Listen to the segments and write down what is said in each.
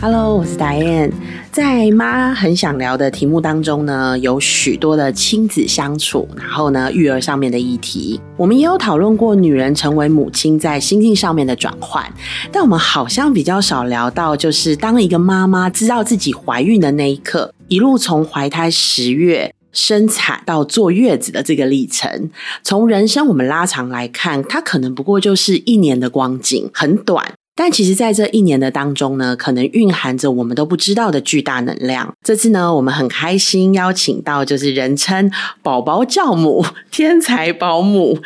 Hello，我是 Diane。在妈很想聊的题目当中呢，有许多的亲子相处，然后呢育儿上面的议题。我们也有讨论过女人成为母亲在心境上面的转换，但我们好像比较少聊到，就是当一个妈妈知道自己怀孕的那一刻，一路从怀胎十月。生产到坐月子的这个历程，从人生我们拉长来看，它可能不过就是一年的光景，很短。但其实，在这一年的当中呢，可能蕴含着我们都不知道的巨大能量。这次呢，我们很开心邀请到，就是人称“宝宝教母”、天才保姆、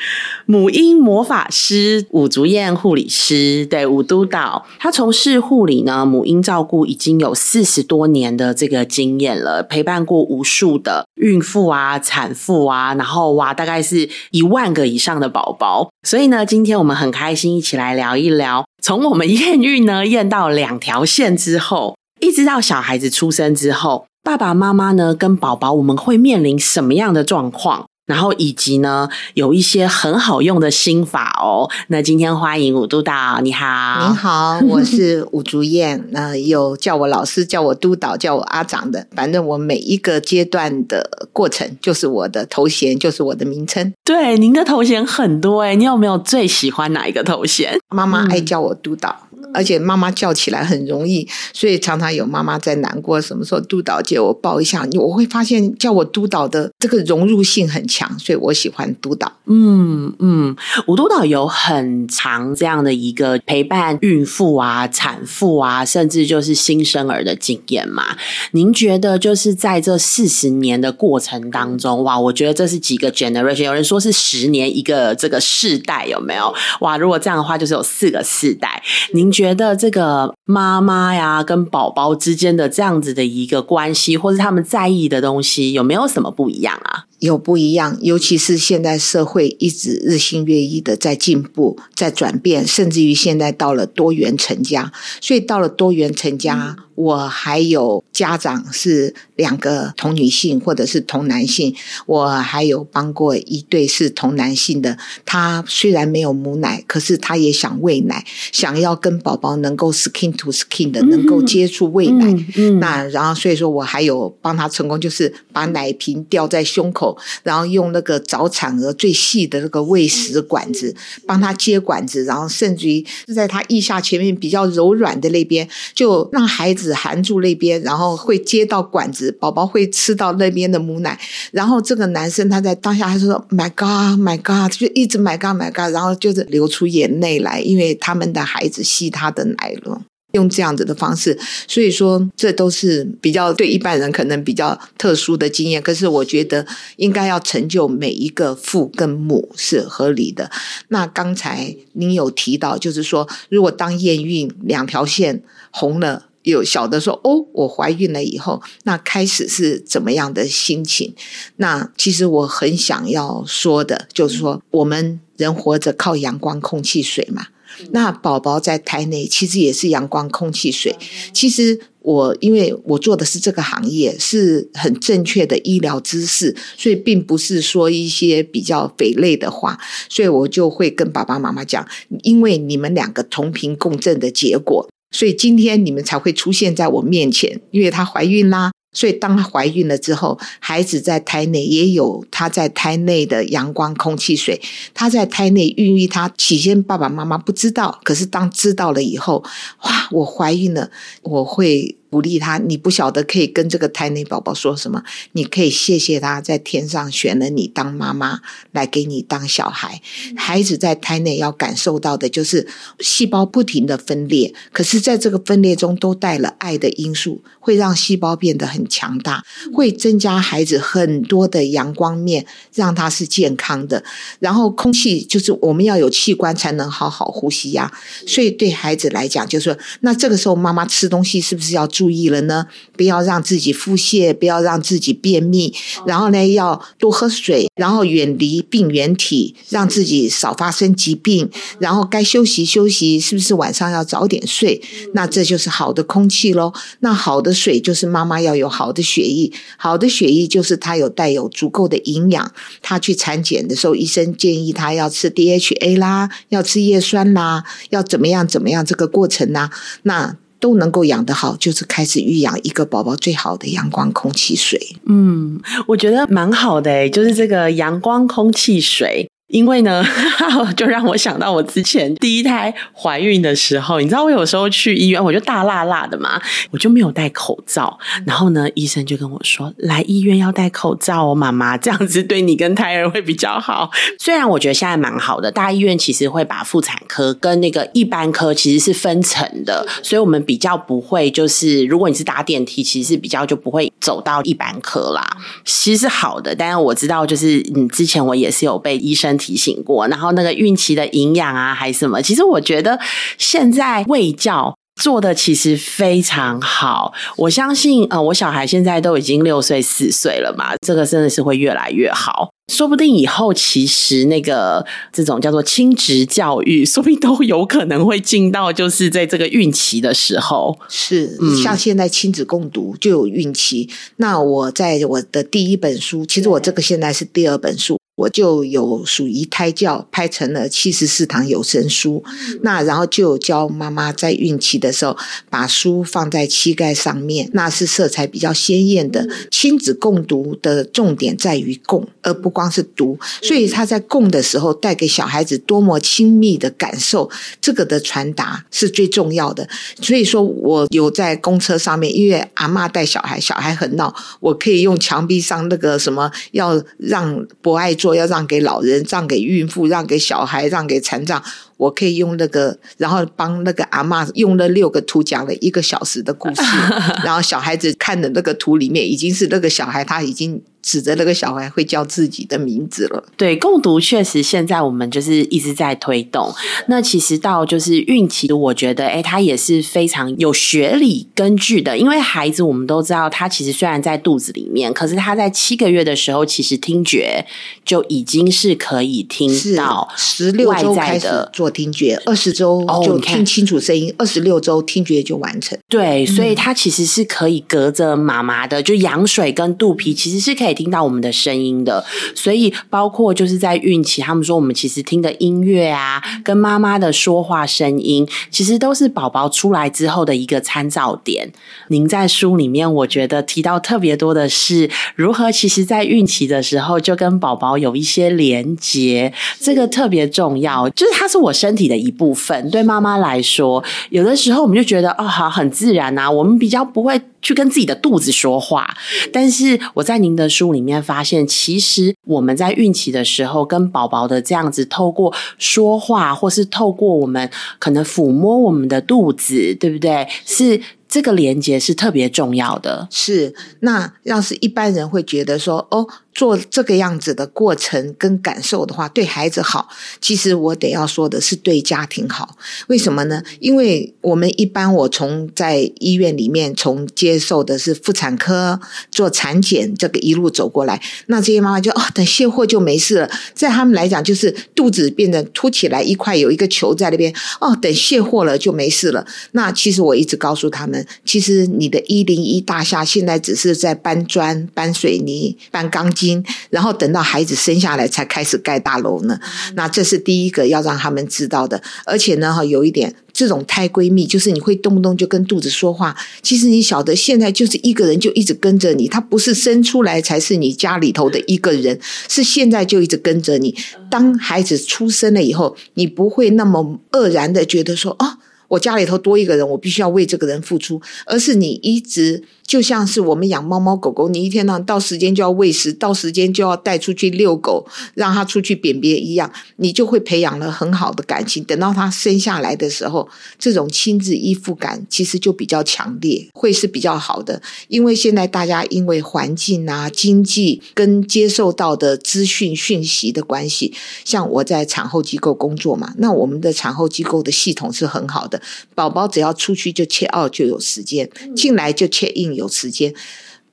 母婴魔法师武竹燕护理师，对武督导，他从事护理呢，母婴照顾已经有四十多年的这个经验了，陪伴过无数的孕妇啊、产妇啊，然后哇，大概是一万个以上的宝宝。所以呢，今天我们很开心一起来聊一聊。从我们验孕呢，验到两条线之后，一直到小孩子出生之后，爸爸妈妈呢跟宝宝，我们会面临什么样的状况？然后以及呢，有一些很好用的心法哦。那今天欢迎武督导，你好，您好，我是武竹燕。那有叫我老师，叫我督导，叫我阿长的，反正我每一个阶段的过程，就是我的头衔，就是我的名称。对，您的头衔很多哎，你有没有最喜欢哪一个头衔？妈妈爱叫我督导。而且妈妈叫起来很容易，所以常常有妈妈在难过，什么时候督导借我抱一下？我会发现叫我督导的这个融入性很强，所以我喜欢督导。嗯嗯，吴督导有很长这样的一个陪伴孕妇啊、产妇啊，甚至就是新生儿的经验嘛？您觉得就是在这四十年的过程当中，哇，我觉得这是几个 generation，有人说是十年一个这个世代，有没有？哇，如果这样的话，就是有四个世代。您觉得这个妈妈呀，跟宝宝之间的这样子的一个关系，或是他们在意的东西，有没有什么不一样啊？有不一样，尤其是现在社会一直日新月异的在进步、在转变，甚至于现在到了多元成家，所以到了多元成家。我还有家长是两个同女性或者是同男性，我还有帮过一对是同男性的。他虽然没有母奶，可是他也想喂奶，想要跟宝宝能够 skin to skin 的能够接触喂奶。嗯那然后所以说我还有帮他成功，就是把奶瓶吊在胸口，然后用那个早产儿最细的那个喂食管子帮他接管子，然后甚至于是在他腋下前面比较柔软的那边，就让孩子。含住那边，然后会接到管子，宝宝会吃到那边的母奶。然后这个男生他在当下他说：“My God, My God！” 就一直 “My God, My God！” 然后就是流出眼泪来，因为他们的孩子吸他的奶了。用这样子的方式，所以说这都是比较对一般人可能比较特殊的经验。可是我觉得应该要成就每一个父跟母是合理的。那刚才您有提到，就是说如果当验孕两条线红了。有小的说：“哦，我怀孕了以后，那开始是怎么样的心情？那其实我很想要说的，就是说，我们人活着靠阳光、空气、水嘛。那宝宝在胎内其实也是阳光、空气、水。其实我因为我做的是这个行业，是很正确的医疗知识，所以并不是说一些比较匪类的话，所以我就会跟爸爸妈妈讲，因为你们两个同频共振的结果。”所以今天你们才会出现在我面前，因为她怀孕啦。所以当她怀孕了之后，孩子在胎内也有她在胎内的阳光、空气、水。她在胎内孕育，她起先爸爸妈妈不知道，可是当知道了以后，哇，我怀孕了，我会。鼓励他，你不晓得可以跟这个胎内宝宝说什么？你可以谢谢他在天上选了你当妈妈，来给你当小孩。孩子在胎内要感受到的就是细胞不停的分裂，可是在这个分裂中都带了爱的因素，会让细胞变得很强大，会增加孩子很多的阳光面，让他是健康的。然后空气就是我们要有器官才能好好呼吸呀，所以对孩子来讲，就是说那这个时候妈妈吃东西是不是要注注意了呢？不要让自己腹泻，不要让自己便秘，然后呢，要多喝水，然后远离病原体，让自己少发生疾病，然后该休息休息，是不是晚上要早点睡？那这就是好的空气喽。那好的水就是妈妈要有好的血液，好的血液就是她有带有足够的营养。她去产检的时候，医生建议她要吃 DHA 啦，要吃叶酸啦，要怎么样怎么样这个过程呢？那都能够养得好，就是开始育养一个宝宝最好的阳光、空气、水。嗯，我觉得蛮好的诶，就是这个阳光、空气、水。因为呢，就让我想到我之前第一胎怀孕的时候，你知道我有时候去医院，我就大辣辣的嘛，我就没有戴口罩。然后呢，医生就跟我说：“来医院要戴口罩哦，妈妈，这样子对你跟胎儿会比较好。”虽然我觉得现在蛮好的，大医院其实会把妇产科跟那个一般科其实是分层的，所以我们比较不会就是如果你是搭电梯，其实是比较就不会走到一般科啦。其实是好的，但是我知道就是嗯，之前我也是有被医生。提醒过，然后那个孕期的营养啊，还是什么？其实我觉得现在喂教做的其实非常好。我相信，呃，我小孩现在都已经六岁、四岁了嘛，这个真的是会越来越好。说不定以后其实那个这种叫做亲职教育，说不定都有可能会进到就是在这个孕期的时候。是，像现在亲子共读就有孕期。那我在我的第一本书，其实我这个现在是第二本书。我就有属于胎教拍成了七十四堂有声书，那然后就有教妈妈在孕期的时候把书放在膝盖上面，那是色彩比较鲜艳的。亲子共读的重点在于共，而不光是读，所以他在共的时候带给小孩子多么亲密的感受，这个的传达是最重要的。所以说我有在公车上面，因为阿妈带小孩，小孩很闹，我可以用墙壁上那个什么要让博爱。我要让给老人，让给孕妇，让给小孩，让给残障。我可以用那个，然后帮那个阿妈用了六个图讲了一个小时的故事，然后小孩子看的那个图里面已经是那个小孩，他已经指着那个小孩会叫自己的名字了。对，共读确实现在我们就是一直在推动。那其实到就是孕期，我觉得哎，他也是非常有学理根据的，因为孩子我们都知道，他其实虽然在肚子里面，可是他在七个月的时候，其实听觉就已经是可以听到十六周开始做。听觉二十周就听清楚声音，二十六周听觉就完成。对，所以它其实是可以隔着妈妈的就羊水跟肚皮，其实是可以听到我们的声音的。所以包括就是在孕期，他们说我们其实听的音乐啊，跟妈妈的说话声音，其实都是宝宝出来之后的一个参照点。您在书里面，我觉得提到特别多的是如何，其实在孕期的时候就跟宝宝有一些连接，这个特别重要。就是它是我。身体的一部分，对妈妈来说，有的时候我们就觉得哦，好，很自然啊。我们比较不会去跟自己的肚子说话，但是我在您的书里面发现，其实我们在孕期的时候，跟宝宝的这样子透过说话，或是透过我们可能抚摸我们的肚子，对不对？是。这个连接是特别重要的。是，那要是一般人会觉得说，哦，做这个样子的过程跟感受的话，对孩子好。其实我得要说的是，对家庭好。为什么呢？因为我们一般我从在医院里面从接受的是妇产科做产检，这个一路走过来，那这些妈妈就哦，等卸货就没事了。在他们来讲，就是肚子变得凸起来一块，有一个球在那边，哦，等卸货了就没事了。那其实我一直告诉他们。其实你的一零一大厦现在只是在搬砖、搬水泥、搬钢筋，然后等到孩子生下来才开始盖大楼呢。那这是第一个要让他们知道的。而且呢，哈，有一点，这种胎闺蜜就是你会动不动就跟肚子说话。其实你晓得，现在就是一个人就一直跟着你，他不是生出来才是你家里头的一个人，是现在就一直跟着你。当孩子出生了以后，你不会那么愕然的觉得说，哦。我家里头多一个人，我必须要为这个人付出，而是你一直。就像是我们养猫猫狗狗，你一天呢到时间就要喂食，到时间就要带出去遛狗，让它出去便便一样，你就会培养了很好的感情。等到它生下来的时候，这种亲子依附感其实就比较强烈，会是比较好的。因为现在大家因为环境啊、经济跟接受到的资讯讯息的关系，像我在产后机构工作嘛，那我们的产后机构的系统是很好的，宝宝只要出去就切奥就有时间，进来就切印有有时间。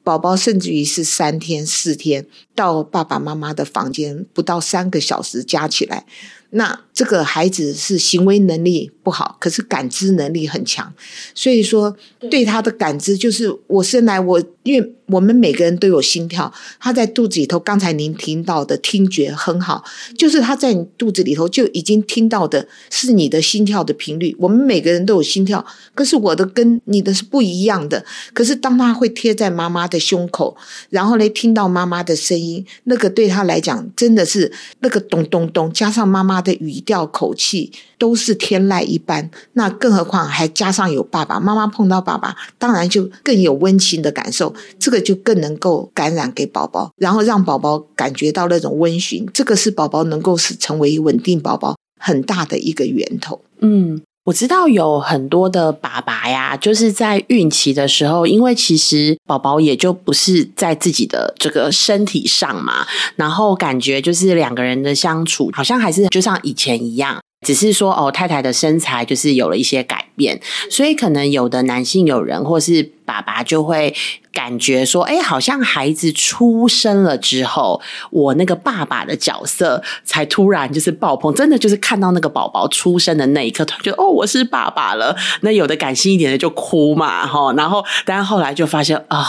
宝宝甚至于是三天四天到爸爸妈妈的房间，不到三个小时加起来。那这个孩子是行为能力不好，可是感知能力很强，所以说对他的感知就是我生来我，因为我们每个人都有心跳，他在肚子里头，刚才您听到的听觉很好，就是他在你肚子里头就已经听到的是你的心跳的频率。我们每个人都有心跳，可是我的跟你的是不一样的。可是当他会贴在妈妈的胸口，然后呢听到妈妈的声音，那个对他来讲真的是那个咚咚咚，加上妈妈。的语调口气都是天籁一般，那更何况还加上有爸爸妈妈碰到爸爸，当然就更有温情的感受，这个就更能够感染给宝宝，然后让宝宝感觉到那种温馨，这个是宝宝能够是成为稳定宝宝很大的一个源头。嗯。我知道有很多的爸爸呀，就是在孕期的时候，因为其实宝宝也就不是在自己的这个身体上嘛，然后感觉就是两个人的相处好像还是就像以前一样。只是说哦，太太的身材就是有了一些改变，所以可能有的男性友人或是爸爸就会感觉说，哎，好像孩子出生了之后，我那个爸爸的角色才突然就是爆棚，真的就是看到那个宝宝出生的那一刻，他觉得哦，我是爸爸了。那有的感性一点的就哭嘛，哈，然后但是后来就发现啊，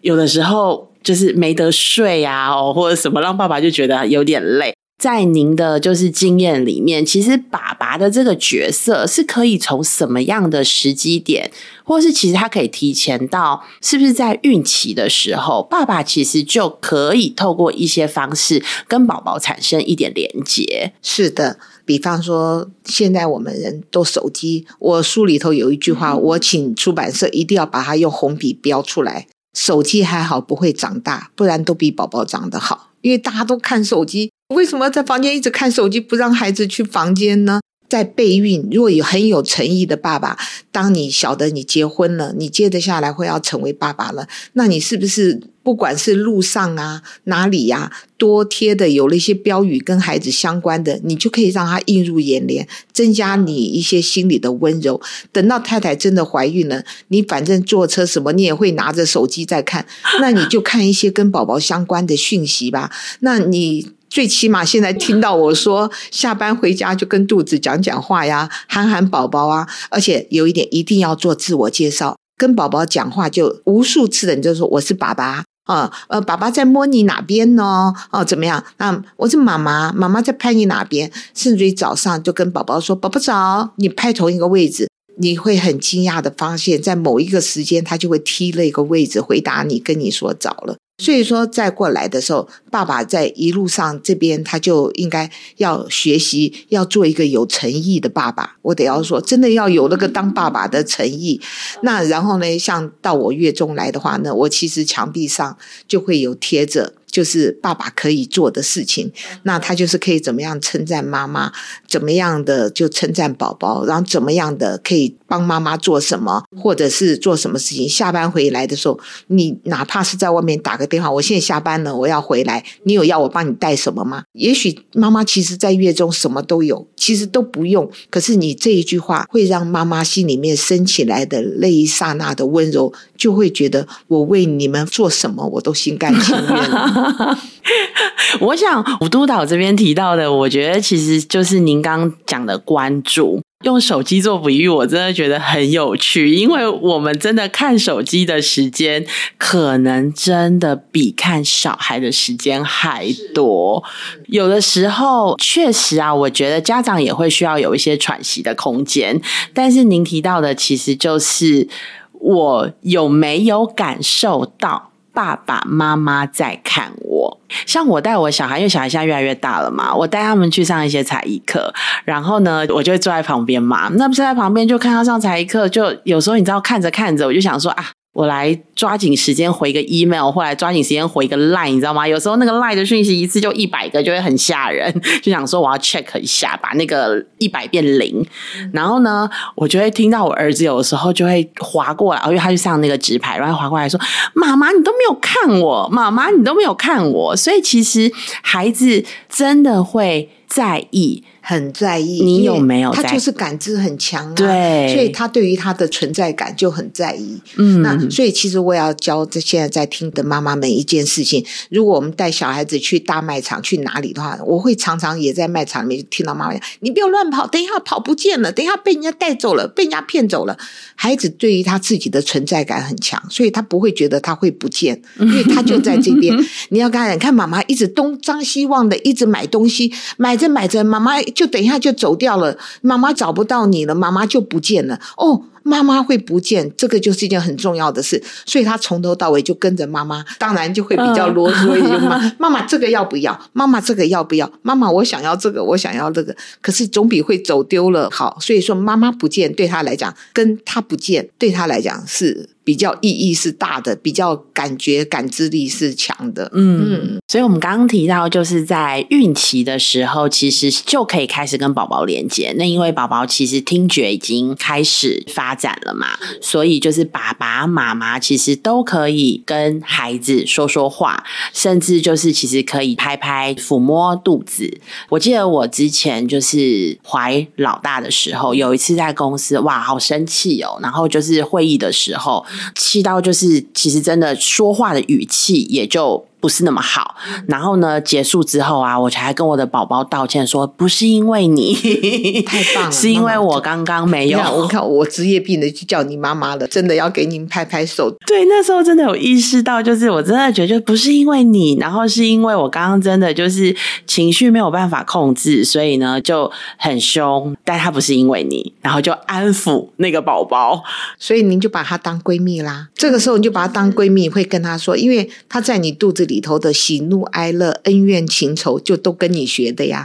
有的时候就是没得睡呀，哦，或者什么，让爸爸就觉得有点累。在您的就是经验里面，其实爸爸的这个角色是可以从什么样的时机点，或是其实他可以提前到，是不是在孕期的时候，爸爸其实就可以透过一些方式跟宝宝产生一点连接？是的，比方说现在我们人都手机，我书里头有一句话，我请出版社一定要把它用红笔标出来：手机还好不会长大，不然都比宝宝长得好，因为大家都看手机。为什么在房间一直看手机，不让孩子去房间呢？在备孕，如果有很有诚意的爸爸，当你晓得你结婚了，你接着下来会要成为爸爸了，那你是不是不管是路上啊哪里呀，多贴的有了一些标语跟孩子相关的，你就可以让他映入眼帘，增加你一些心里的温柔。等到太太真的怀孕了，你反正坐车什么，你也会拿着手机在看，那你就看一些跟宝宝相关的讯息吧。那你。最起码现在听到我说下班回家就跟肚子讲讲话呀，喊喊宝宝啊，而且有一点一定要做自我介绍，跟宝宝讲话就无数次的你就说我是爸爸啊，呃，爸爸在摸你哪边呢？哦，怎么样？那我是妈妈，妈妈在拍你哪边？甚至于早上就跟宝宝说宝宝早，你拍同一个位置，你会很惊讶的发现，在某一个时间他就会踢了一个位置回答你，跟你说早了。所以说，再过来的时候，爸爸在一路上这边，他就应该要学习，要做一个有诚意的爸爸。我得要说，真的要有那个当爸爸的诚意。那然后呢，像到我月中来的话呢，我其实墙壁上就会有贴着。就是爸爸可以做的事情，那他就是可以怎么样称赞妈妈，怎么样的就称赞宝宝，然后怎么样的可以帮妈妈做什么，或者是做什么事情。下班回来的时候，你哪怕是在外面打个电话，我现在下班了，我要回来，你有要我帮你带什么吗？也许妈妈其实在月中什么都有，其实都不用。可是你这一句话会让妈妈心里面升起来的那一刹那的温柔，就会觉得我为你们做什么，我都心甘情愿。我想吴督导这边提到的，我觉得其实就是您刚讲的关注。用手机做比喻，我真的觉得很有趣，因为我们真的看手机的时间，可能真的比看小孩的时间还多。有的时候，确实啊，我觉得家长也会需要有一些喘息的空间。但是您提到的，其实就是我有没有感受到？爸爸妈妈在看我，像我带我小孩，因为小孩现在越来越大了嘛，我带他们去上一些才艺课，然后呢，我就坐在旁边嘛，那不是在旁边就看他上才艺课，就有时候你知道看着看着，我就想说啊。我来抓紧时间回个 email，或来抓紧时间回个 line，你知道吗？有时候那个 line 的讯息一次就一百个，就会很吓人。就想说我要 check 一下，把那个一百变零。然后呢，我就会听到我儿子有的时候就会划过来，因为他就上那个直牌，然后划过来说：“妈妈，你都没有看我，妈妈，你都没有看我。”所以其实孩子真的会。在意。很在意，你有没有？他就是感知很强，对，所以他对于他的存在感就很在意。嗯，那所以其实我也要教这现在在听的妈妈们一件事情：如果我们带小孩子去大卖场去哪里的话，我会常常也在卖场里面听到妈妈讲：“你不要乱跑，等一下跑不见了，等一下被人家带走了，被人家骗走了。”孩子对于他自己的存在感很强，所以他不会觉得他会不见，因为他就在这边。你要看，看妈妈一直东张西望的，一直买东西，买买着买着，妈妈就等一下就走掉了，妈妈找不到你了，妈妈就不见了。哦。妈妈会不见，这个就是一件很重要的事，所以他从头到尾就跟着妈妈，当然就会比较啰嗦一点嘛。妈妈 这个要不要？妈妈这个要不要？妈妈我想要这个，我想要这个，可是总比会走丢了好。所以说妈妈不见对他来讲，跟他不见对他来讲是。比较意义是大的，比较感觉感知力是强的。嗯，所以我们刚刚提到，就是在孕期的时候，其实就可以开始跟宝宝连接。那因为宝宝其实听觉已经开始发展了嘛，所以就是爸爸妈妈其实都可以跟孩子说说话，甚至就是其实可以拍拍、抚摸肚子。我记得我之前就是怀老大的时候，有一次在公司，哇，好生气哦！然后就是会议的时候。气到就是，其实真的说话的语气也就。不是那么好，然后呢？结束之后啊，我才跟我的宝宝道歉，说不是因为你，太棒了，是因为我刚刚没有。我看我职业病的去叫你妈妈了，真的要给您拍拍手。对，那时候真的有意识到，就是我真的觉得就不是因为你，然后是因为我刚刚真的就是情绪没有办法控制，所以呢就很凶。但他不是因为你，然后就安抚那个宝宝，所以您就把她当闺蜜啦。这个时候你就把她当闺蜜，会跟她说，因为她在你肚子里。里头的喜怒哀乐、恩怨情仇，就都跟你学的呀。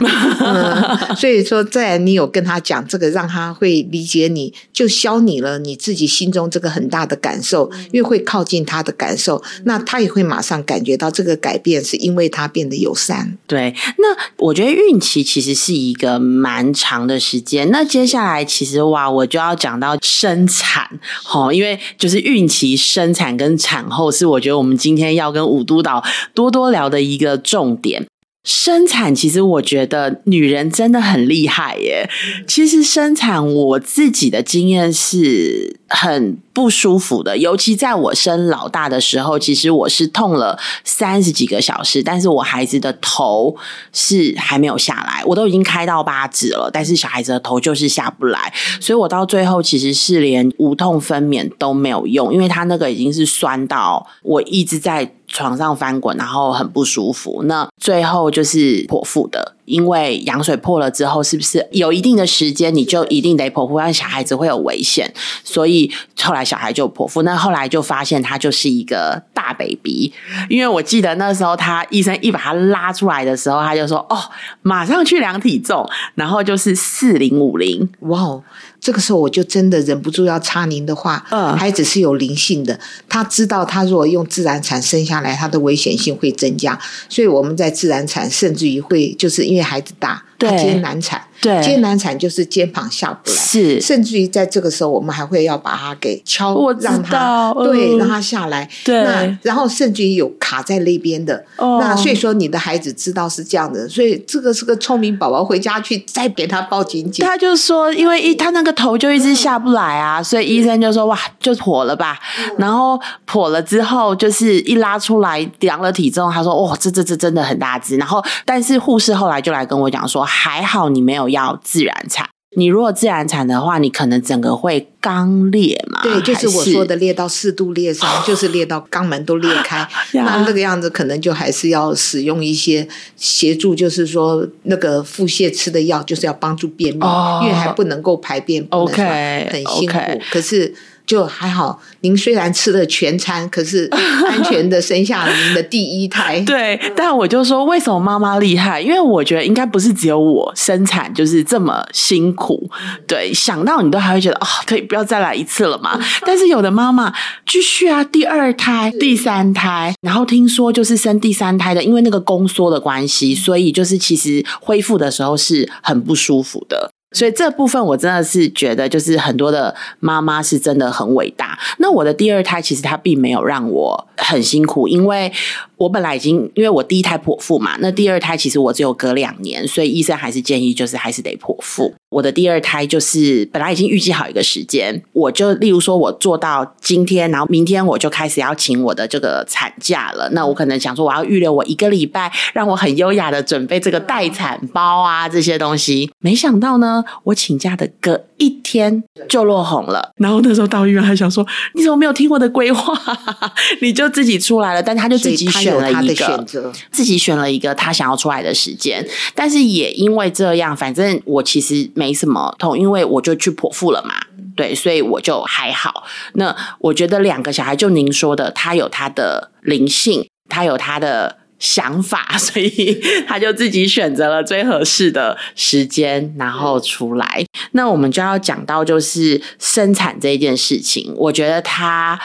所以说，在你有跟他讲这个，让他会理解你，就消你了你自己心中这个很大的感受，因为会靠近他的感受，那他也会马上感觉到这个改变是因为他变得友善。对，那我觉得孕期其实是一个蛮长的时间。那接下来其实哇，我就要讲到生产，哦，因为就是孕期、生产跟产后是我觉得我们今天要跟五督导。多多聊的一个重点，生产其实我觉得女人真的很厉害耶。其实生产我自己的经验是很。不舒服的，尤其在我生老大的时候，其实我是痛了三十几个小时，但是我孩子的头是还没有下来，我都已经开到八指了，但是小孩子的头就是下不来，所以我到最后其实是连无痛分娩都没有用，因为他那个已经是酸到我一直在床上翻滚，然后很不舒服。那最后就是剖腹的，因为羊水破了之后，是不是有一定的时间你就一定得剖腹，让小孩子会有危险，所以后来。小孩就剖腹，那后来就发现他就是一个大 baby，因为我记得那时候他医生一把他拉出来的时候，他就说：“哦，马上去量体重，然后就是四零五零。”哇，这个时候我就真的忍不住要插您的话。嗯，孩子是有灵性的，他知道他如果用自然产生下来，他的危险性会增加，所以我们在自然产甚至于会就是因为孩子大。他今天难产，对，艰难产就是肩膀下不来，是，甚至于在这个时候，我们还会要把它给敲，让它对，让它下来，对，那然后甚至于有卡在那边的，那所以说你的孩子知道是这样的，所以这个是个聪明宝宝，回家去再给他抱紧紧。他就说，因为一他那个头就一直下不来啊，所以医生就说哇，就破了吧。然后破了之后，就是一拉出来量了体重，他说哇，这这这真的很大只。然后但是护士后来就来跟我讲说。还好你没有要自然产，你如果自然产的话，你可能整个会肛裂嘛？对，就是我说的裂到四度裂伤，就是裂到 肛门都裂开。那这个样子可能就还是要使用一些协助，就是说那个腹泻吃的药，就是要帮助便秘，因为还不能够排便，OK，很辛苦。可是。就还好，您虽然吃了全餐，可是 安全的生下了您的第一胎。对，但我就说，为什么妈妈厉害？因为我觉得应该不是只有我生产就是这么辛苦。对，想到你都还会觉得哦，可以不要再来一次了嘛？但是有的妈妈继续啊，第二胎、第三胎，然后听说就是生第三胎的，因为那个宫缩的关系，所以就是其实恢复的时候是很不舒服的。所以这部分我真的是觉得，就是很多的妈妈是真的很伟大。那我的第二胎其实她并没有让我很辛苦，因为我本来已经因为我第一胎剖腹嘛，那第二胎其实我只有隔两年，所以医生还是建议就是还是得剖腹。我的第二胎就是本来已经预计好一个时间，我就例如说我做到今天，然后明天我就开始要请我的这个产假了。那我可能想说我要预留我一个礼拜，让我很优雅的准备这个待产包啊这些东西。没想到呢，我请假的隔一天就落红了。然后那时候到医院还想说，你怎么没有听我的规划？你就自己出来了，但他就自己选了一个选择，自己选了一个他想要出来的时间。但是也因为这样，反正我其实。没什么痛，因为我就去剖腹了嘛，对，所以我就还好。那我觉得两个小孩，就您说的，他有他的灵性，他有他的想法，所以他就自己选择了最合适的时间，然后出来。那我们就要讲到就是生产这件事情，我觉得他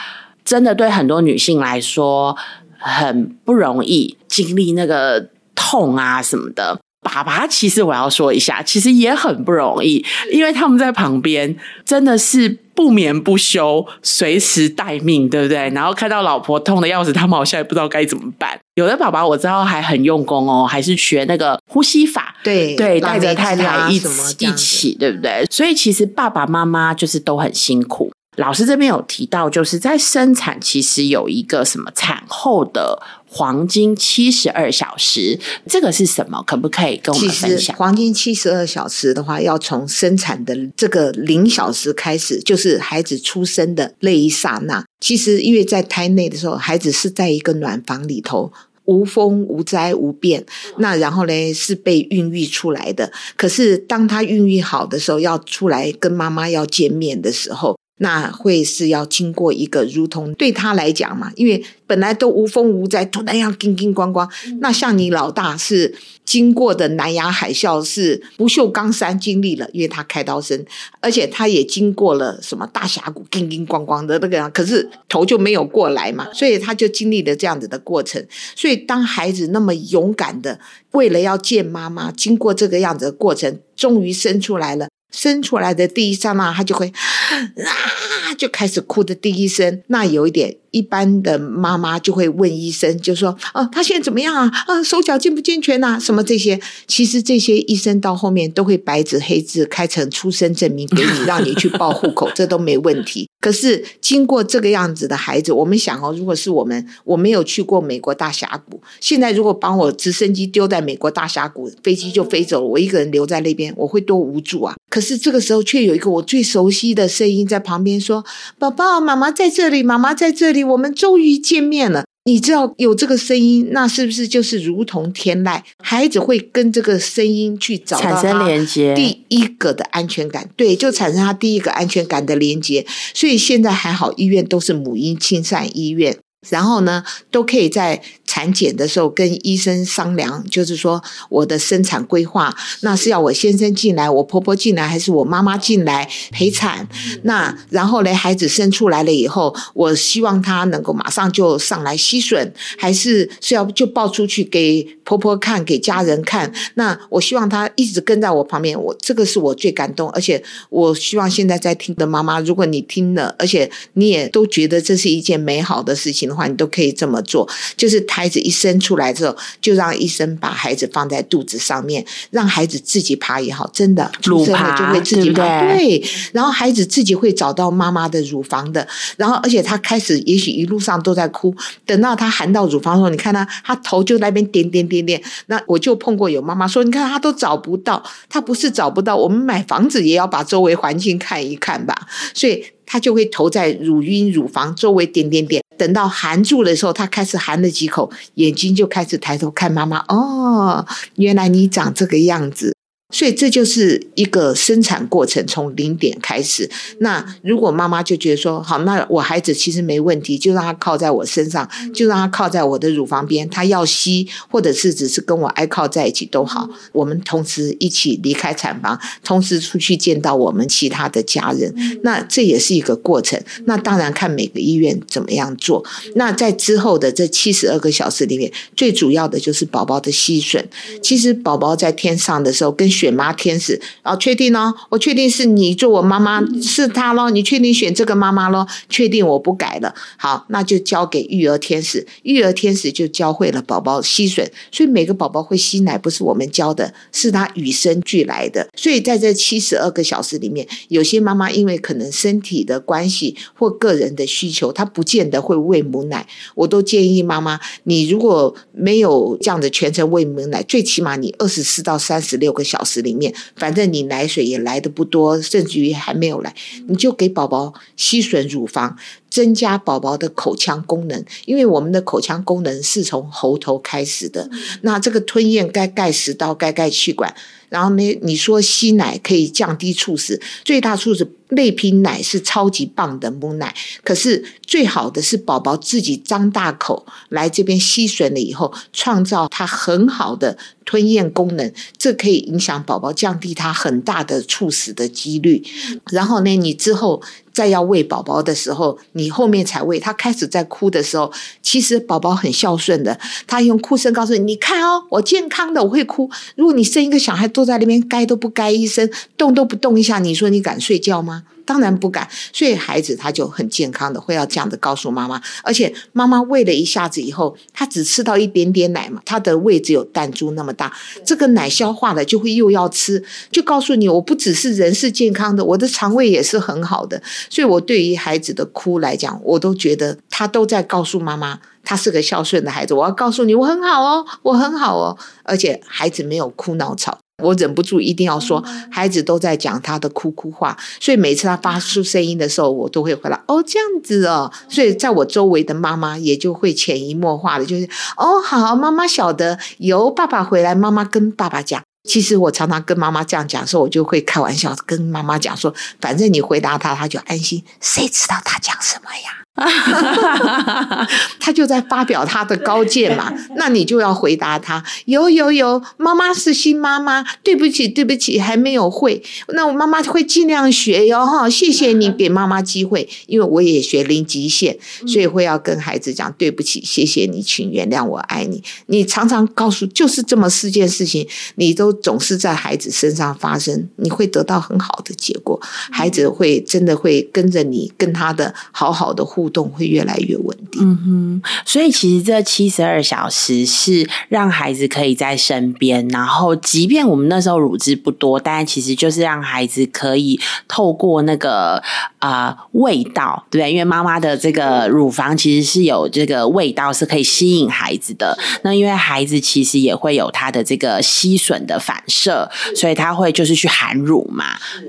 真的对很多女性来说很不容易，经历那个痛啊什么的。爸爸，其实我要说一下，其实也很不容易，因为他们在旁边真的是不眠不休，随时待命，对不对？然后看到老婆痛的要死，他们好像也不知道该怎么办。有的爸爸我知道还很用功哦，还是学那个呼吸法，对对，带着太太一起一起，对不对？所以其实爸爸妈妈就是都很辛苦。老师这边有提到，就是在生产其实有一个什么产后的黄金七十二小时，这个是什么？可不可以跟我们分享？黄金七十二小时的话，要从生产的这个零小时开始，就是孩子出生的那一刹那。其实因为在胎内的时候，孩子是在一个暖房里头，无风无灾无变。那然后呢，是被孕育出来的。可是当他孕育好的时候，要出来跟妈妈要见面的时候。那会是要经过一个，如同对他来讲嘛，因为本来都无风无灾，突然要叮叮咣咣。那像你老大是经过的南亚海啸，是不锈钢山经历了，因为他开刀生，而且他也经过了什么大峡谷，叮叮咣咣的那个，可是头就没有过来嘛，所以他就经历了这样子的过程。所以当孩子那么勇敢的为了要见妈妈，经过这个样子的过程，终于生出来了。生出来的第一刹那，他就会啊，就开始哭的第一声。那有一点。一般的妈妈就会问医生，就说：“哦，他现在怎么样啊？啊，手脚健不健全呐？什么这些？其实这些医生到后面都会白纸黑字开成出生证明给你，让你去报户口，这都没问题。可是经过这个样子的孩子，我们想哦，如果是我们，我没有去过美国大峡谷，现在如果把我直升机丢在美国大峡谷，飞机就飞走了，我一个人留在那边，我会多无助啊！可是这个时候却有一个我最熟悉的声音在旁边说：‘宝宝，妈妈在这里，妈妈在这里。’我们终于见面了，你知道有这个声音，那是不是就是如同天籁？孩子会跟这个声音去找到他连接，第一个的安全感，对，就产生他第一个安全感的连接。所以现在还好，医院都是母婴亲善医院。然后呢，都可以在产检的时候跟医生商量，就是说我的生产规划，那是要我先生进来，我婆婆进来，还是我妈妈进来陪产？那然后呢，孩子生出来了以后，我希望他能够马上就上来吸吮，还是是要就抱出去给婆婆看，给家人看？那我希望他一直跟在我旁边，我这个是我最感动，而且我希望现在在听的妈妈，如果你听了，而且你也都觉得这是一件美好的事情。的话，你都可以这么做，就是孩子一生出来之后，就让医生把孩子放在肚子上面，让孩子自己爬也好，真的，出生了就会自己爬，对，然后孩子自己会找到妈妈的乳房的，然后而且他开始也许一路上都在哭，等到他含到乳房的时候，你看他，他头就那边点点点点，那我就碰过有妈妈说，你看他都找不到，他不是找不到，我们买房子也要把周围环境看一看吧，所以。他就会投在乳晕、乳房周围点点点，等到含住的时候，他开始含了几口，眼睛就开始抬头看妈妈。哦，原来你长这个样子。所以这就是一个生产过程，从零点开始。那如果妈妈就觉得说，好，那我孩子其实没问题，就让他靠在我身上，就让他靠在我的乳房边，他要吸，或者是只是跟我挨靠在一起都好。我们同时一起离开产房，同时出去见到我们其他的家人，那这也是一个过程。那当然看每个医院怎么样做。那在之后的这七十二个小时里面，最主要的就是宝宝的吸吮。其实宝宝在天上的时候跟选妈天使，然后确定哦，我确定是你做我妈妈，是她咯，你确定选这个妈妈咯？确定我不改了，好，那就交给育儿天使，育儿天使就教会了宝宝吸吮，所以每个宝宝会吸奶不是我们教的，是他与生俱来的。所以在这七十二个小时里面，有些妈妈因为可能身体的关系或个人的需求，她不见得会喂母奶，我都建议妈妈，你如果没有这样的全程喂母奶，最起码你二十四到三十六个小时里面，反正你奶水也来的不多，甚至于还没有来，你就给宝宝吸吮乳房。增加宝宝的口腔功能，因为我们的口腔功能是从喉头开始的。那这个吞咽该盖食道，该盖气管。然后呢，你说吸奶可以降低猝死，最大猝死类瓶奶是超级棒的母奶。可是最好的是宝宝自己张大口来这边吸吮了以后，创造它很好的吞咽功能，这可以影响宝宝降低它很大的猝死的几率。然后呢，你之后。在要喂宝宝的时候，你后面才喂。他开始在哭的时候，其实宝宝很孝顺的，他用哭声告诉你：“你看哦，我健康的，我会哭。”如果你生一个小孩坐在那边，该都不该医生，动都不动一下，你说你敢睡觉吗？当然不敢，所以孩子他就很健康的会要这样的告诉妈妈，而且妈妈喂了一下子以后，他只吃到一点点奶嘛，他的胃只有弹珠那么大，这个奶消化了就会又要吃，就告诉你我不只是人是健康的，我的肠胃也是很好的，所以我对于孩子的哭来讲，我都觉得他都在告诉妈妈，他是个孝顺的孩子，我要告诉你我很好哦，我很好哦，而且孩子没有哭闹吵。我忍不住一定要说，孩子都在讲他的哭哭话，所以每次他发出声音的时候，我都会回答：“哦，这样子哦。”所以在我周围的妈妈也就会潜移默化的，就是：“哦，好，妈妈晓得，由爸爸回来，妈妈跟爸爸讲。”其实我常常跟妈妈这样讲的时候，我就会开玩笑跟妈妈讲说：“反正你回答他，他就安心。谁知道他讲什么呀？” 他就在发表他的高见嘛，那你就要回答他。有有有，妈妈是新妈妈，对不起对不起，还没有会。那我妈妈会尽量学哟哈，谢谢你给妈妈机会，因为我也学零极限，所以会要跟孩子讲对不起，谢谢你，请原谅我爱你。你常常告诉，就是这么四件事情，你都总是在孩子身上发生，你会得到很好的结果。孩子会真的会跟着你，跟他的好好的互。动会越来越稳定。嗯哼，所以其实这七十二小时是让孩子可以在身边，然后即便我们那时候乳汁不多，但其实就是让孩子可以透过那个啊味道，对不对？因为妈妈的这个乳房其实是有这个味道，是可以吸引孩子的。那因为孩子其实也会有他的这个吸吮的反射，所以他会就是去含乳嘛。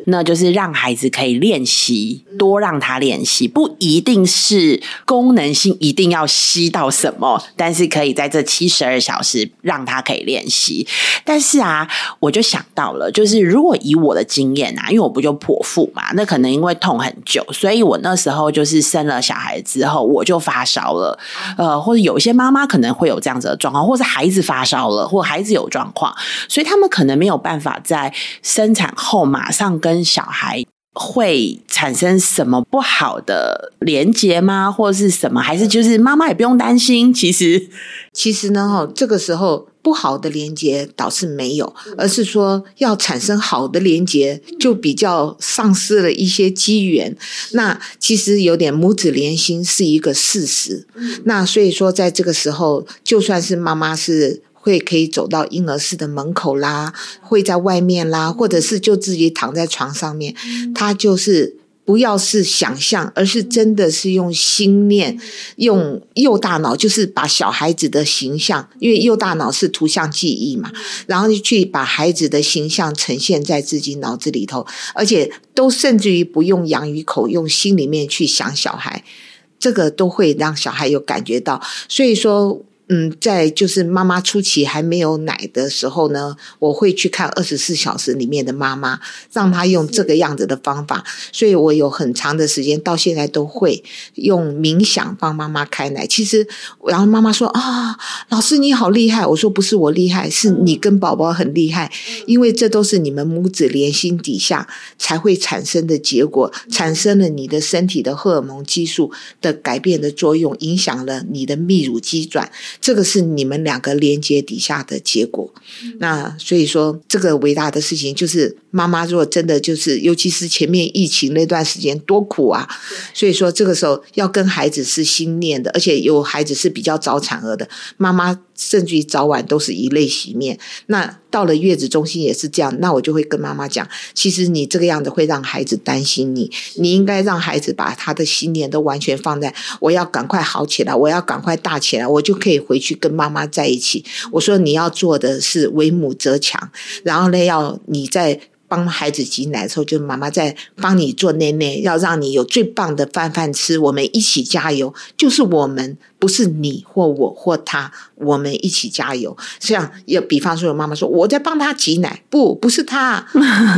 那就是让孩子可以练习，多让他练习，不一定是。是功能性一定要吸到什么，但是可以在这七十二小时让他可以练习。但是啊，我就想到了，就是如果以我的经验啊，因为我不就剖腹嘛，那可能因为痛很久，所以我那时候就是生了小孩之后我就发烧了。呃，或者有一些妈妈可能会有这样子的状况，或是孩子发烧了，或孩子有状况，所以他们可能没有办法在生产后马上跟小孩。会产生什么不好的连接吗？或者是什么？还是就是妈妈也不用担心？其实，其实呢，哈，这个时候不好的连接倒是没有，而是说要产生好的连接，就比较丧失了一些机缘。那其实有点母子连心是一个事实。那所以说，在这个时候，就算是妈妈是。会可以走到婴儿室的门口啦，会在外面啦，或者是就自己躺在床上面。他就是不要是想象，而是真的是用心念，用右大脑，就是把小孩子的形象，因为右大脑是图像记忆嘛，然后去把孩子的形象呈现在自己脑子里头，而且都甚至于不用养鱼口，用心里面去想小孩，这个都会让小孩有感觉到。所以说。嗯，在就是妈妈初期还没有奶的时候呢，我会去看二十四小时里面的妈妈，让她用这个样子的方法。所以我有很长的时间到现在都会用冥想帮妈妈开奶。其实，然后妈妈说啊，老师你好厉害。我说不是我厉害，是你跟宝宝很厉害，因为这都是你们母子连心底下才会产生的结果，产生了你的身体的荷尔蒙激素的改变的作用，影响了你的泌乳机转。这个是你们两个连接底下的结果。那所以说，这个伟大的事情就是妈妈如果真的就是，尤其是前面疫情那段时间多苦啊，所以说这个时候要跟孩子是心念的，而且有孩子是比较早产儿的妈妈。甚至于早晚都是以泪洗面。那到了月子中心也是这样。那我就会跟妈妈讲，其实你这个样子会让孩子担心你。你应该让孩子把他的心念都完全放在我要赶快好起来，我要赶快大起来，我就可以回去跟妈妈在一起。我说你要做的是为母则强，然后呢，要你在。帮孩子挤奶的时候，就妈妈在帮你做奶奶，要让你有最棒的饭饭吃。我们一起加油，就是我们，不是你或我或他，我们一起加油。这样，有比方说，有妈妈说我在帮他挤奶，不，不是他，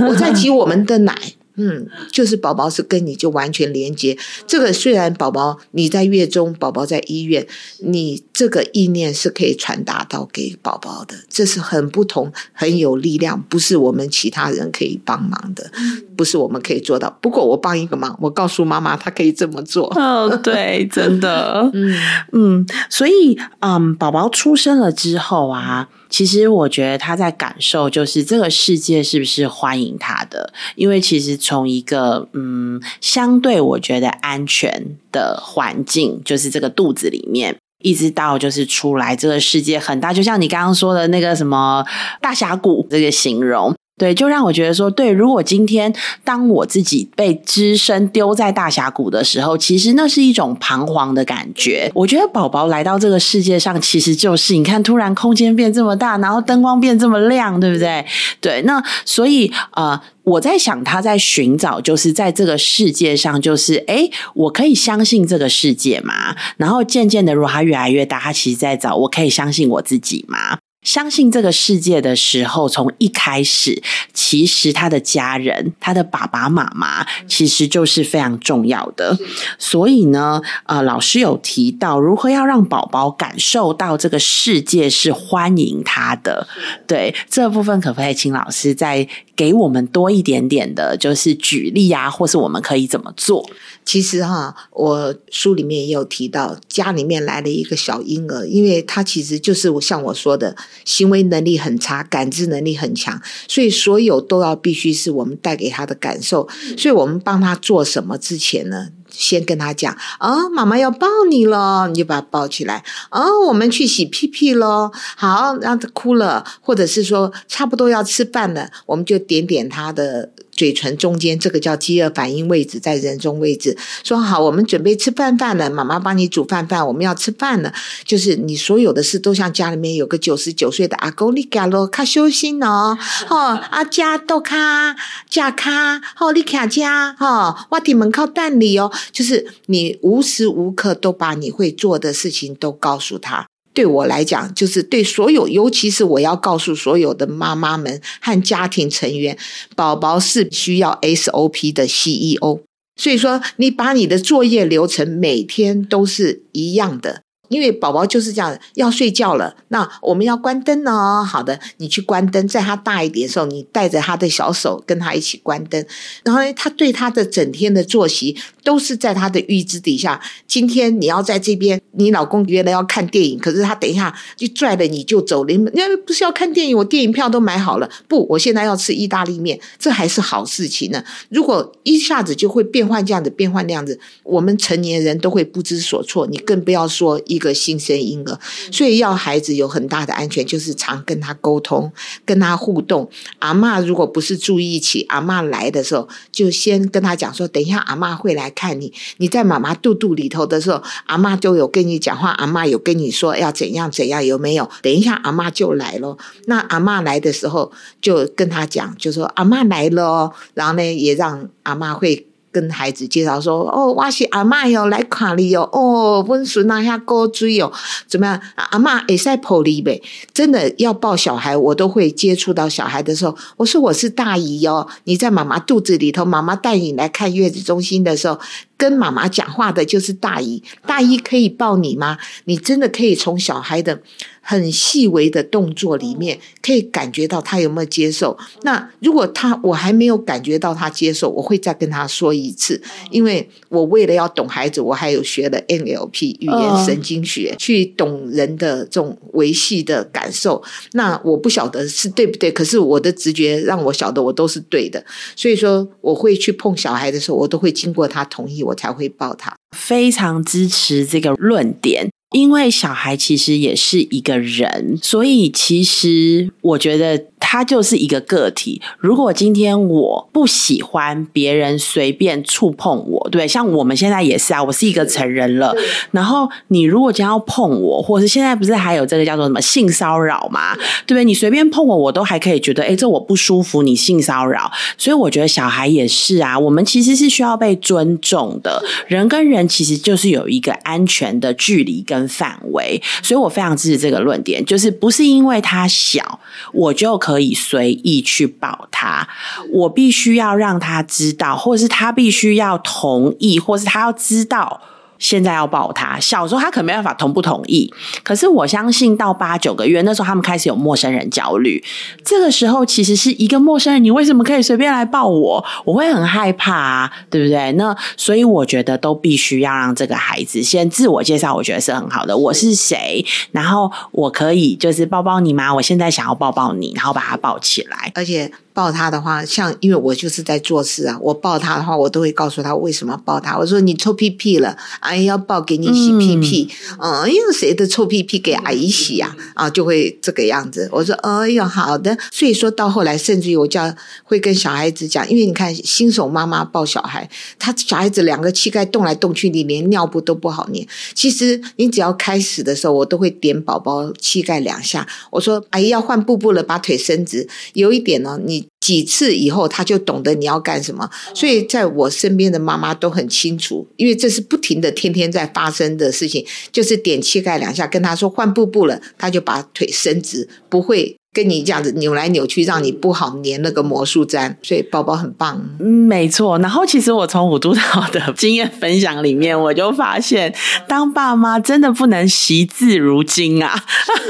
我在挤我们的奶。嗯，就是宝宝是跟你就完全连接。这个虽然宝宝你在月中，宝宝在医院，你这个意念是可以传达到给宝宝的，这是很不同、很有力量，不是我们其他人可以帮忙的，不是我们可以做到。不过我帮一个忙，我告诉妈妈，她可以这么做。哦，对，真的，嗯嗯，所以嗯，宝宝出生了之后啊。其实我觉得他在感受，就是这个世界是不是欢迎他的？因为其实从一个嗯相对我觉得安全的环境，就是这个肚子里面，一直到就是出来这个世界很大，就像你刚刚说的那个什么大峡谷这个形容。对，就让我觉得说，对，如果今天当我自己被只身丢在大峡谷的时候，其实那是一种彷徨的感觉。我觉得宝宝来到这个世界上，其实就是你看，突然空间变这么大，然后灯光变这么亮，对不对？对，那所以呃，我在想，他在寻找，就是在这个世界上，就是哎，我可以相信这个世界吗？然后渐渐的，如果他越来越大，他其实在找，我可以相信我自己吗？相信这个世界的时候，从一开始，其实他的家人，他的爸爸妈妈，其实就是非常重要的。所以呢，呃，老师有提到如何要让宝宝感受到这个世界是欢迎他的。对这部分，可不可以请老师再给我们多一点点的，就是举例啊，或是我们可以怎么做？其实哈，我书里面也有提到，家里面来了一个小婴儿，因为他其实就是像我说的，行为能力很差，感知能力很强，所以所有都要必须是我们带给他的感受。所以我们帮他做什么之前呢，先跟他讲啊，妈妈要抱你了，你就把他抱起来。啊，我们去洗屁屁喽，好，让他哭了，或者是说差不多要吃饭了，我们就点点他的。嘴唇中间这个叫饥饿反应位置，在人中位置。说好，我们准备吃饭饭了，妈妈帮你煮饭饭，我们要吃饭了。就是你所有的事都像家里面有个九十九岁的阿公，你家咯，卡修心哦，哦，阿家都卡家卡，哦，你卡家，哦，我伫门口等你哦。就是你无时无刻都把你会做的事情都告诉他。对我来讲，就是对所有，尤其是我要告诉所有的妈妈们和家庭成员，宝宝是需要 SOP 的 CEO。所以说，你把你的作业流程每天都是一样的。因为宝宝就是这样，要睡觉了，那我们要关灯哦。好的，你去关灯，在他大一点的时候，你带着他的小手跟他一起关灯。然后呢，他对他的整天的作息都是在他的预知底下。今天你要在这边，你老公约了要看电影，可是他等一下就拽了你就走。你们不是要看电影，我电影票都买好了。不，我现在要吃意大利面，这还是好事情呢。如果一下子就会变换这样子，变换那样子，我们成年人都会不知所措。你更不要说一。一个新生婴儿，所以要孩子有很大的安全，就是常跟他沟通，跟他互动。阿妈如果不是住一起，阿妈来的时候，就先跟他讲说，等一下阿妈会来看你。你在妈妈肚肚里头的时候，阿妈就有跟你讲话，阿妈有跟你说要怎样怎样，有没有？等一下阿妈就来了。那阿妈来的时候，就跟他讲，就说阿妈来了，然后呢，也让阿妈会。跟孩子介绍说：“哦，我是阿妈哟，来看你哟。哦，温顺那下高追哟，怎么样？阿妈也在抱你呗。真的要抱小孩，我都会接触到小孩的时候，我说我是大姨哟。你在妈妈肚子里头，妈妈带你来看月子中心的时候。”跟妈妈讲话的就是大姨，大姨可以抱你吗？你真的可以从小孩的。很细微的动作里面，可以感觉到他有没有接受。那如果他我还没有感觉到他接受，我会再跟他说一次。因为我为了要懂孩子，我还有学了 NLP 语言神经学，去懂人的这种维系的感受。那我不晓得是对不对，可是我的直觉让我晓得我都是对的。所以说，我会去碰小孩的时候，我都会经过他同意，我我才会抱他。非常支持这个论点。因为小孩其实也是一个人，所以其实我觉得。他就是一个个体。如果今天我不喜欢别人随便触碰我，对，像我们现在也是啊，我是一个成人了。然后你如果将要碰我，或者是现在不是还有这个叫做什么性骚扰吗？对不对？你随便碰我，我都还可以觉得，哎，这我不舒服，你性骚扰。所以我觉得小孩也是啊，我们其实是需要被尊重的。人跟人其实就是有一个安全的距离跟范围。所以我非常支持这个论点，就是不是因为他小，我就可。可以随意去保他，我必须要让他知道，或者是他必须要同意，或是他要知道。现在要抱他，小时候他可能没办法同不同意，可是我相信到八九个月那时候，他们开始有陌生人焦虑。这个时候其实是一个陌生人，你为什么可以随便来抱我？我会很害怕啊，对不对？那所以我觉得都必须要让这个孩子先自我介绍，我觉得是很好的。我是谁？然后我可以就是抱抱你吗？我现在想要抱抱你，然后把他抱起来，而且。抱他的话，像因为我就是在做事啊，我抱他的话，我都会告诉他为什么抱他。我说你臭屁屁了，阿姨要抱给你洗屁屁。嗯，用谁的臭屁屁给阿姨洗呀？啊，就会这个样子。我说，哎呦，好的。所以说到后来，甚至于我叫会跟小孩子讲，因为你看新手妈妈抱小孩，他小孩子两个膝盖动来动去，你连尿布都不好捏。其实你只要开始的时候，我都会点宝宝膝盖两下。我说，阿姨要换布布了，把腿伸直。有一点呢，你。几次以后，他就懂得你要干什么。所以，在我身边的妈妈都很清楚，因为这是不停的、天天在发生的事情。就是点膝盖两下，跟他说换布布了，他就把腿伸直，不会。跟你这样子扭来扭去，让你不好粘那个魔术粘，所以宝宝很棒。嗯，没错。然后其实我从五督导的 经验分享里面，我就发现，当爸妈真的不能惜字如金啊，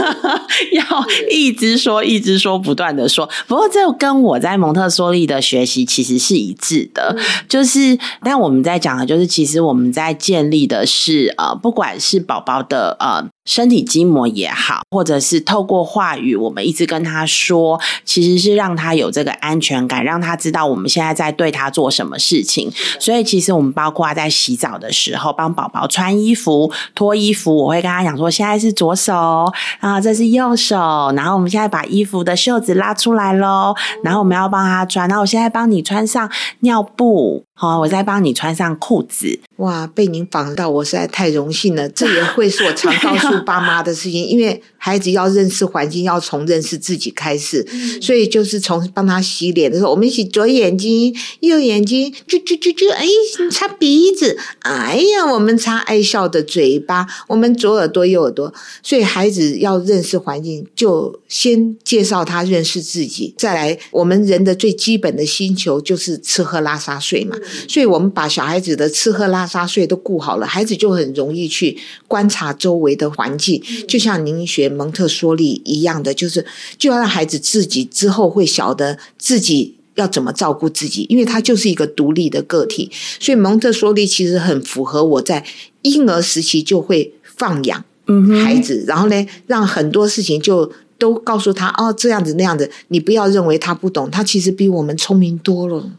要一直说，一直说，不断的说。不过这跟我在蒙特梭利的学习其实是一致的，就是，但我们在讲的就是，其实我们在建立的是呃，不管是宝宝的呃。身体筋膜也好，或者是透过话语，我们一直跟他说，其实是让他有这个安全感，让他知道我们现在在对他做什么事情。所以，其实我们包括在洗澡的时候，帮宝宝穿衣服、脱衣服，我会跟他讲说，现在是左手，啊，这是右手，然后我们现在把衣服的袖子拉出来喽，然后我们要帮他穿，然后我现在帮你穿上尿布。好，我再帮你穿上裤子。哇，被您访到，我实在太荣幸了。这也会是我常告诉爸妈的事情，因为孩子要认识环境，要从认识自己开始。所以就是从帮他洗脸的时候，我们一起左眼睛、右眼睛，啾啾啾啾哎，擦鼻子，哎呀，我们擦爱笑的嘴巴，我们左耳朵、右耳朵。所以孩子要认识环境，就先介绍他认识自己，再来我们人的最基本的星球就是吃喝拉撒睡嘛。所以，我们把小孩子的吃喝拉撒睡都顾好了，孩子就很容易去观察周围的环境。就像您学蒙特梭利一样的，就是就要让孩子自己之后会晓得自己要怎么照顾自己，因为他就是一个独立的个体。所以，蒙特梭利其实很符合我在婴儿时期就会放养孩子，然后呢，让很多事情就都告诉他哦，这样子那样子，你不要认为他不懂，他其实比我们聪明多了。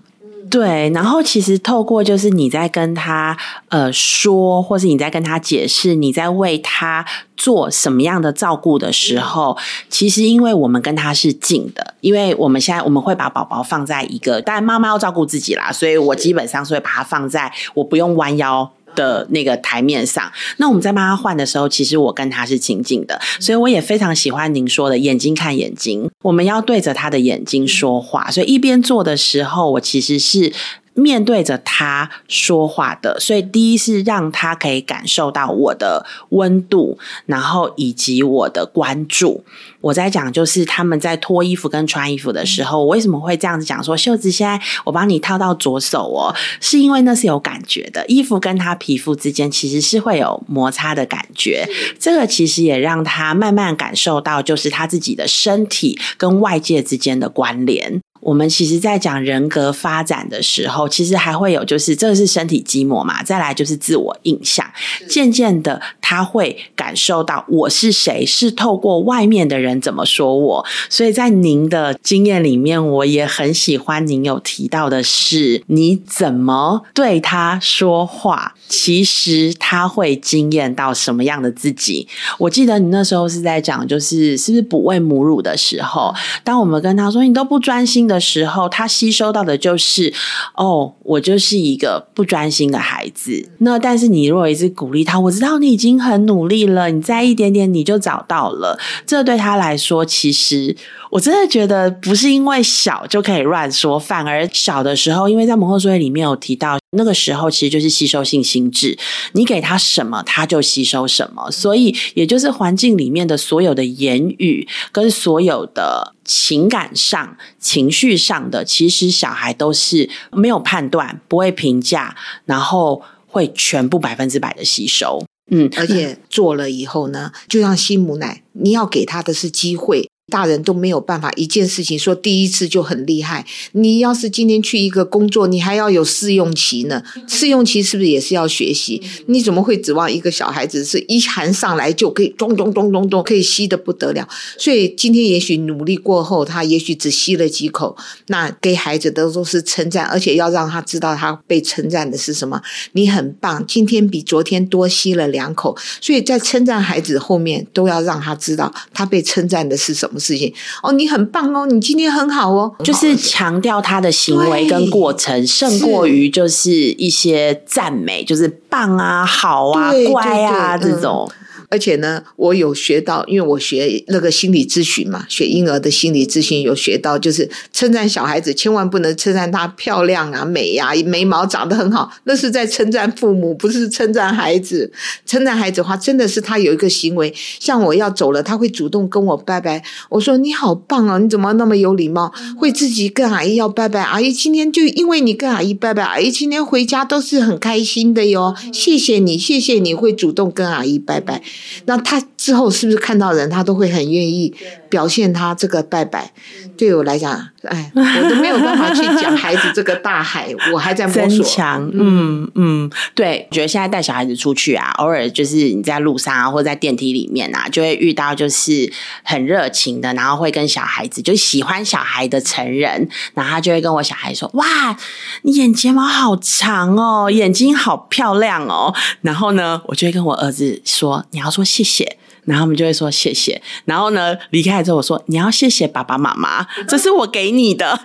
对，然后其实透过就是你在跟他呃说，或是你在跟他解释，你在为他做什么样的照顾的时候，其实因为我们跟他是近的，因为我们现在我们会把宝宝放在一个，但妈妈要照顾自己啦，所以我基本上是会把它放在我不用弯腰。的那个台面上，那我们在帮他换的时候，其实我跟他是亲近的，所以我也非常喜欢您说的眼睛看眼睛，我们要对着他的眼睛说话，所以一边做的时候，我其实是。面对着他说话的，所以第一是让他可以感受到我的温度，然后以及我的关注。我在讲就是他们在脱衣服跟穿衣服的时候，我为什么会这样子讲？说袖子现在我帮你套到左手哦，是因为那是有感觉的，衣服跟他皮肤之间其实是会有摩擦的感觉。这个其实也让他慢慢感受到，就是他自己的身体跟外界之间的关联。我们其实，在讲人格发展的时候，其实还会有，就是这个是身体积膜嘛，再来就是自我印象。渐渐的，他会感受到我是谁，是透过外面的人怎么说我。所以在您的经验里面，我也很喜欢您有提到的是，你怎么对他说话，其实他会惊艳到什么样的自己。我记得你那时候是在讲，就是是不是哺喂母乳的时候，当我们跟他说你都不专心。的时候，他吸收到的就是哦，我就是一个不专心的孩子。那但是你如果一直鼓励他，我知道你已经很努力了，你再一点点你就找到了。这对他来说，其实我真的觉得不是因为小就可以乱说，反而小的时候，因为在《蒙特梭利》里面有提到，那个时候其实就是吸收性心智，你给他什么，他就吸收什么。所以也就是环境里面的所有的言语跟所有的。情感上、情绪上的，其实小孩都是没有判断、不会评价，然后会全部百分之百的吸收。嗯，而且做了以后呢，就像吸母奶，你要给他的是机会。大人都没有办法一件事情说第一次就很厉害。你要是今天去一个工作，你还要有试用期呢。试用期是不是也是要学习？你怎么会指望一个小孩子是一含上来就可以咚咚咚咚咚可以吸的不得了？所以今天也许努力过后，他也许只吸了几口。那给孩子的都是称赞，而且要让他知道他被称赞的是什么。你很棒，今天比昨天多吸了两口。所以在称赞孩子后面，都要让他知道他被称赞的是什么。事情。哦，你很棒哦，你今天很好哦，就是强调他的行为跟过程，胜过于就是一些赞美，就是棒啊、好啊、乖啊这种。而且呢，我有学到，因为我学那个心理咨询嘛，学婴儿的心理咨询有学到，就是称赞小孩子，千万不能称赞他漂亮啊、美呀、眉毛长得很好，那是在称赞父母，不是称赞孩子。称赞孩子的话，真的是他有一个行为，像我要走了，他会主动跟我拜拜。我说你好棒哦，你怎么那么有礼貌，会自己跟阿姨要拜拜。阿姨今天就因为你跟阿姨拜拜，阿姨今天回家都是很开心的哟。谢谢你，谢谢你会主动跟阿姨拜拜。那他之后是不是看到人，他都会很愿意表现他这个拜拜？对我来讲，哎，我都没有办法去讲孩子这个大海，我还在摸索。强，嗯嗯，对，我觉得现在带小孩子出去啊，偶尔就是你在路上啊，或者在电梯里面啊，就会遇到就是很热情的，然后会跟小孩子就喜欢小孩的成人，然后他就会跟我小孩说：“哇，你眼睫毛好长哦，眼睛好漂亮哦。”然后呢，我就会跟我儿子说：“你要。”说谢谢。然后我们就会说谢谢，然后呢离开之后我说你要谢谢爸爸妈妈，这是我给你的。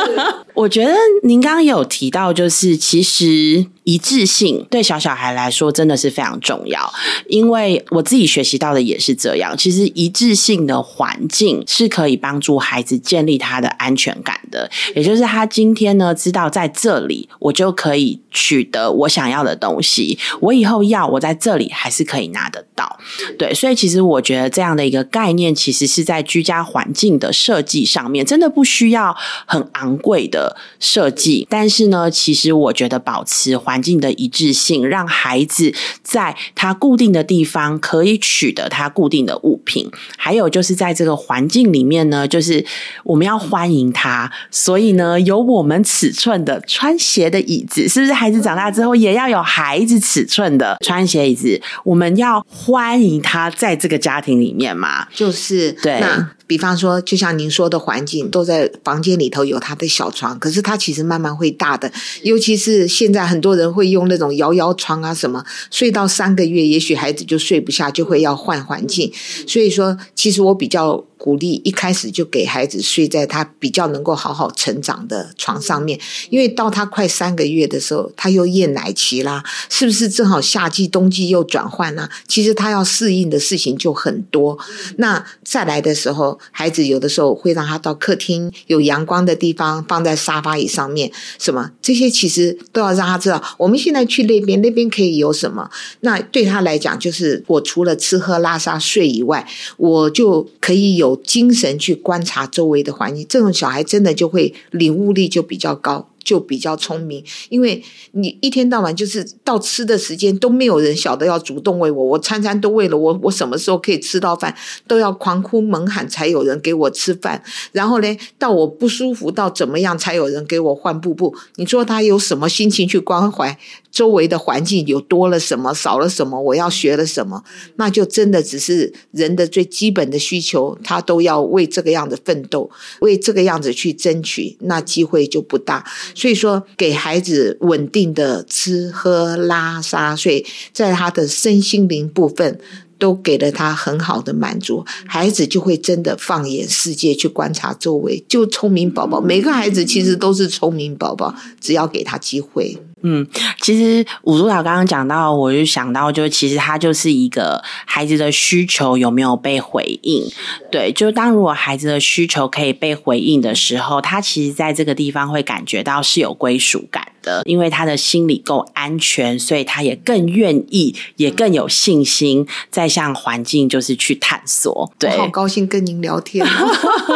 我觉得您刚刚有提到，就是其实一致性对小小孩来说真的是非常重要，因为我自己学习到的也是这样。其实一致性的环境是可以帮助孩子建立他的安全感的，也就是他今天呢知道在这里我就可以取得我想要的东西，我以后要我在这里还是可以拿得到。对，所以。其实我觉得这样的一个概念，其实是在居家环境的设计上面，真的不需要很昂贵的设计。但是呢，其实我觉得保持环境的一致性，让孩子在他固定的地方可以取得他固定的物品，还有就是在这个环境里面呢，就是我们要欢迎他。所以呢，有我们尺寸的穿鞋的椅子，是不是？孩子长大之后也要有孩子尺寸的穿鞋椅子，我们要欢迎他。在这个家庭里面嘛，就是对。比方说，就像您说的环境，都在房间里头有他的小床，可是他其实慢慢会大的。尤其是现在很多人会用那种摇摇床啊，什么睡到三个月，也许孩子就睡不下，就会要换环境。所以说，其实我比较。鼓励一开始就给孩子睡在他比较能够好好成长的床上面，因为到他快三个月的时候，他又厌奶期啦，是不是正好夏季冬季又转换啦？其实他要适应的事情就很多。那再来的时候，孩子有的时候会让他到客厅有阳光的地方，放在沙发椅上面，什么这些其实都要让他知道，我们现在去那边，那边可以有什么？那对他来讲，就是我除了吃喝拉撒睡以外，我就可以有精神去观察周围的环境。这种小孩真的就会领悟力就比较高。就比较聪明，因为你一天到晚就是到吃的时间都没有人晓得要主动喂我，我餐餐都喂了我，我什么时候可以吃到饭都要狂哭猛喊才有人给我吃饭，然后呢，到我不舒服到怎么样才有人给我换布布？你说他有什么心情去关怀周围的环境？有多了什么，少了什么？我要学了什么？那就真的只是人的最基本的需求，他都要为这个样子奋斗，为这个样子去争取，那机会就不大。所以说，给孩子稳定的吃喝拉撒睡，在他的身心灵部分都给了他很好的满足，孩子就会真的放眼世界去观察周围，就聪明宝宝。每个孩子其实都是聪明宝宝，只要给他机会。嗯，其实五督导刚刚讲到，我就想到，就其实他就是一个孩子的需求有没有被回应？对，就当如果孩子的需求可以被回应的时候，他其实在这个地方会感觉到是有归属感的，因为他的心理够安全，所以他也更愿意，也更有信心再向环境就是去探索。对，好高兴跟您聊天，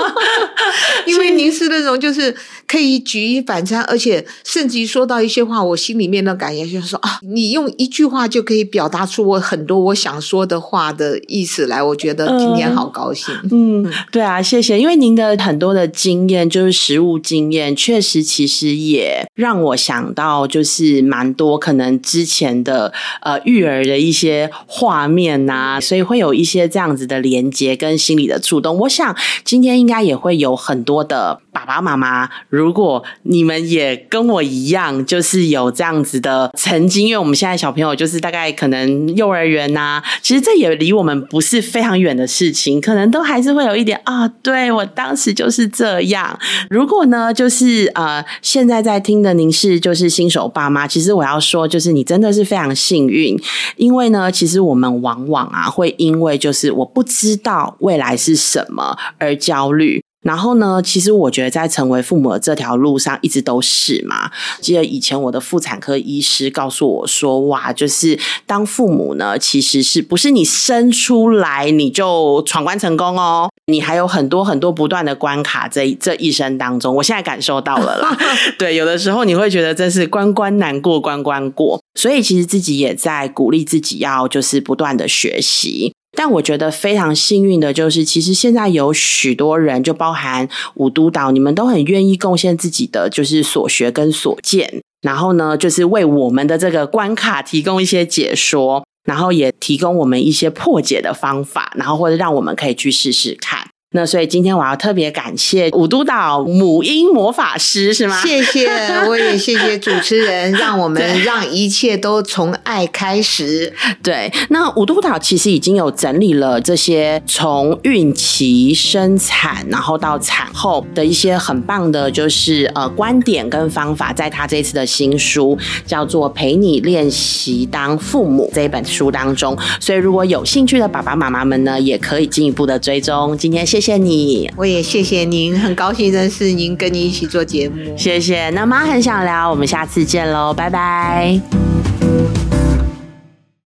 因为您是那种就是可以举一反三，而且甚至于说到一些话，我。心里面的感觉就是说啊，你用一句话就可以表达出我很多我想说的话的意思来，我觉得今天好高兴。嗯，对啊，谢谢，因为您的很多的经验，就是实物经验，确实其实也让我想到，就是蛮多可能之前的呃育儿的一些画面呐，所以会有一些这样子的连接跟心理的触动。我想今天应该也会有很多的爸爸妈妈，如果你们也跟我一样，就是有。这样子的曾经，因为我们现在小朋友就是大概可能幼儿园呐，其实这也离我们不是非常远的事情，可能都还是会有一点啊。对我当时就是这样。如果呢，就是呃，现在在听的您是就是新手爸妈，其实我要说，就是你真的是非常幸运，因为呢，其实我们往往啊会因为就是我不知道未来是什么而焦虑。然后呢？其实我觉得在成为父母的这条路上，一直都是嘛。记得以前我的妇产科医师告诉我说：“哇，就是当父母呢，其实是不是你生出来你就闯关成功哦？你还有很多很多不断的关卡，这这一生当中，我现在感受到了啦。对，有的时候你会觉得这是关关难过关关过，所以其实自己也在鼓励自己要就是不断的学习。但我觉得非常幸运的就是，其实现在有许多人，就包含五都岛，你们都很愿意贡献自己的就是所学跟所见，然后呢，就是为我们的这个关卡提供一些解说，然后也提供我们一些破解的方法，然后或者让我们可以去试试看。那所以今天我要特别感谢五督岛母婴魔法师是吗？谢谢，我也谢谢主持人，让我们让一切都从爱开始。对，那五督岛其实已经有整理了这些从孕期、生产，然后到产后的一些很棒的，就是呃观点跟方法，在他这次的新书叫做《陪你练习当父母》这一本书当中。所以如果有兴趣的爸爸妈妈们呢，也可以进一步的追踪。今天谢。谢谢你，我也谢谢您，很高兴认识您，跟您一起做节目。谢谢，那妈很想聊，我们下次见喽，拜拜。